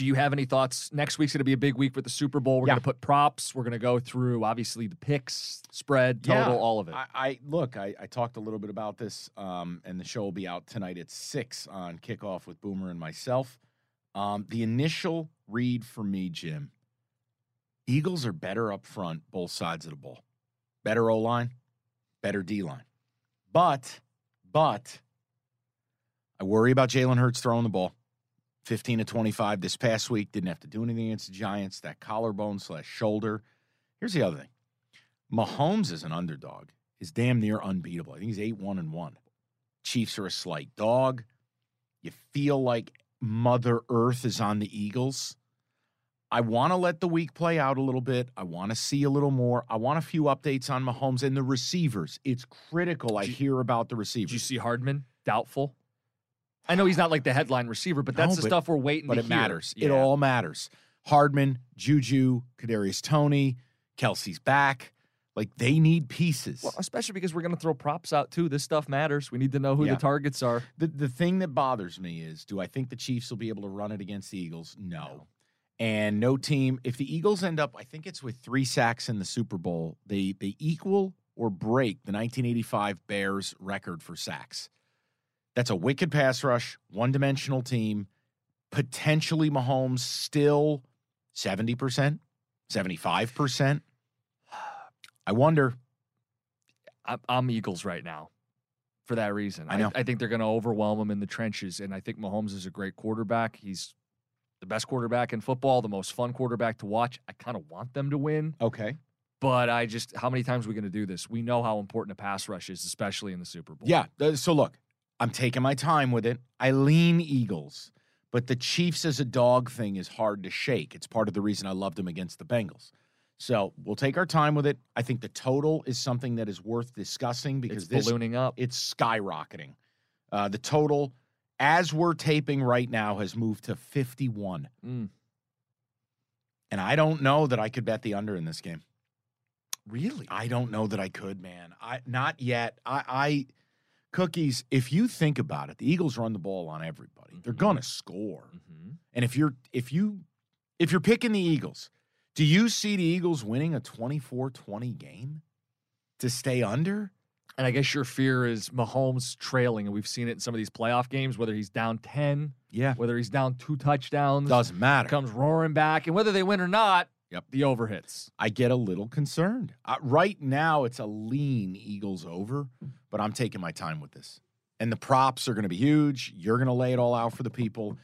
Do you have any thoughts? Next week's going to be a big week with the Super Bowl. We're Yeah. going to put props. We're going to go through obviously the picks, spread, total, Yeah, all of it. I, I look. I, I talked a little bit about this, um, and the show will be out tonight at six on kickoff with Boomer and myself. Um, the initial read for me, Jim. Eagles are better up front, both sides of the ball. Better O line, better D line. But, but, I worry about Jalen Hurts throwing the ball. 15 to 25 this past week. Didn't have to do anything against the Giants. That collarbone slash shoulder. Here's the other thing Mahomes is an underdog, is damn near unbeatable. I think he's 8 1 and 1. Chiefs are a slight dog. You feel like Mother Earth is on the Eagles. I want to let the week play out a little bit. I want to see a little more. I want a few updates on Mahomes and the receivers. It's critical I you- hear about the Did receivers. you see Hardman? Doubtful. I know he's not like the headline receiver, but that's No, the but- stuff we're waiting but it hear. matters. It all matters. Hardman, Juju, Kadarius Toney, Kelce's back. Like they need pieces. Well, especially because we're going to throw props out too. This stuff matters. We need to know who Yeah. the targets are. the the thing that bothers me is, do I think the Chiefs will be able to run it against the Eagles? No. No. And no team. If the Eagles end up, I think it's with three sacks in the Super Bowl, they they equal or break the 1985 Bears record for sacks. That's a wicked pass rush, one dimensional team. Potentially Mahomes still 70%, 75%. I wonder. I'm, Eagles right now for that reason. I know. I, think they're going to overwhelm them in the trenches, and I think Mahomes is a great quarterback. He's the best quarterback in football, the most fun quarterback to watch. I kind of want them to win, Okay. but I just how many times are we going to do this? We know how important a pass rush is, especially in the Super Bowl. Yeah. So look, I'm taking my time with it. I lean Eagles, but the Chiefs as a dog thing is hard to shake. It's part of the reason I loved them against the Bengals. So we'll take our time with it. I think the total is something that is worth discussing because it's this ballooning up. it's skyrocketing. Uh, the total, as we're taping right now, has moved to 51. Mm. And I don't know that I could bet the under in this game. Really? I don't know that I could, man. I not yet. I, I cookies. If you think about it, the Eagles run the ball on everybody. They're Mhm. gonna score. hmm And if you're if you if you're picking the Eagles, do you see the Eagles winning a 24-20 game to stay under? And I guess your fear is Mahomes trailing, and we've seen it in some of these playoff games, whether he's down 10, Yeah. whether he's down two touchdowns, Doesn't matter. comes roaring back, and whether they win or not, Yep. the over hits. I get a little concerned. Uh, right now, it's a lean Eagles over, but I'm taking my time with this. And the props are going to be huge. You're going to lay it all out for the people.